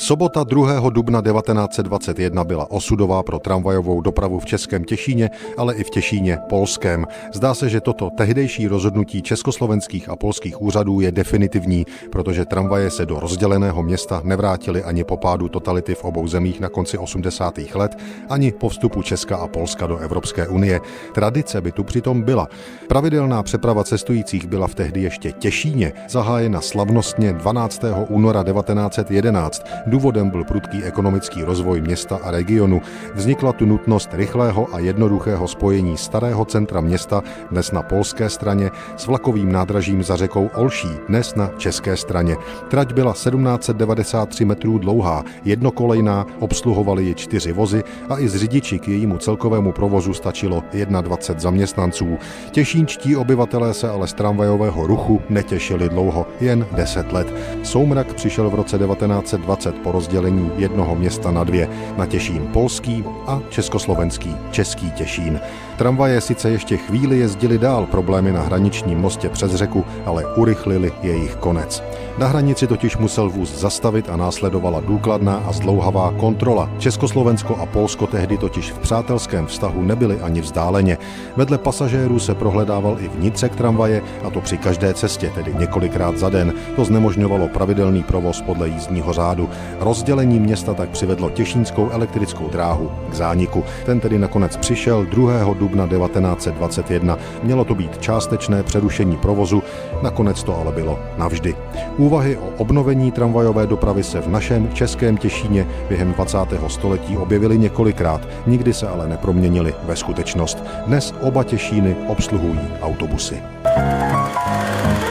Sobota 2. dubna 1921 byla osudová pro tramvajovou dopravu v Českém Těšíně, ale i v Těšíně polském. Zdá se, že toto tehdejší rozhodnutí československých a polských úřadů je definitivní, protože tramvaje se do rozděleného města nevrátily ani po pádu totality v obou zemích na konci 80. let, ani po vstupu Česka a Polska do Evropské unie. Tradice by tu přitom byla. Pravidelná přeprava cestujících byla v tehdy ještě Těšíně, zahájena slavnostně 12. února 1911 Důvodem byl prudký ekonomický rozvoj města a regionu. Vznikla tu nutnost rychlého a jednoduchého spojení starého centra města, dnes na polské straně, s vlakovým nádražím za řekou Olší, dnes na české straně. Trať byla 1793 metrů dlouhá, jednokolejná, obsluhovali ji čtyři vozy a i z řidiči k jejímu celkovému provozu stačilo 21 zaměstnanců. Těšínčtí obyvatelé se ale z tramvajového ruchu netěšili dlouho, jen 10 let. Soumrak přišel v roce 1920 po rozdělení jednoho města na dvě, na Těšín polský a československý český Těšín. Tramvaje sice ještě chvíli jezdili dál problémy na hraničním mostě přes řeku, ale urychlili jejich konec. Na hranici totiž musel vůz zastavit a následovala důkladná a zdlouhavá kontrola. Československo a Polsko tehdy totiž v přátelském vztahu nebyly ani vzdáleně. Vedle pasažérů se prohledával i vnitřek tramvaje, a to při každé cestě, tedy několikrát za den. To znemožňovalo pravidelný provoz podle jízdního řádu. Rozdělení města tak přivedlo Těšínskou elektrickou dráhu k zániku. Ten tedy nakonec přišel 2. dubna 1921. Mělo to být částečné přerušení provozu, nakonec to ale bylo navždy. Úvahy o obnovení tramvajové dopravy se v našem českém Těšíně během 20. století objevily několikrát, nikdy se ale neproměnily ve skutečnost. Dnes oba Těšíny obsluhují autobusy. thank you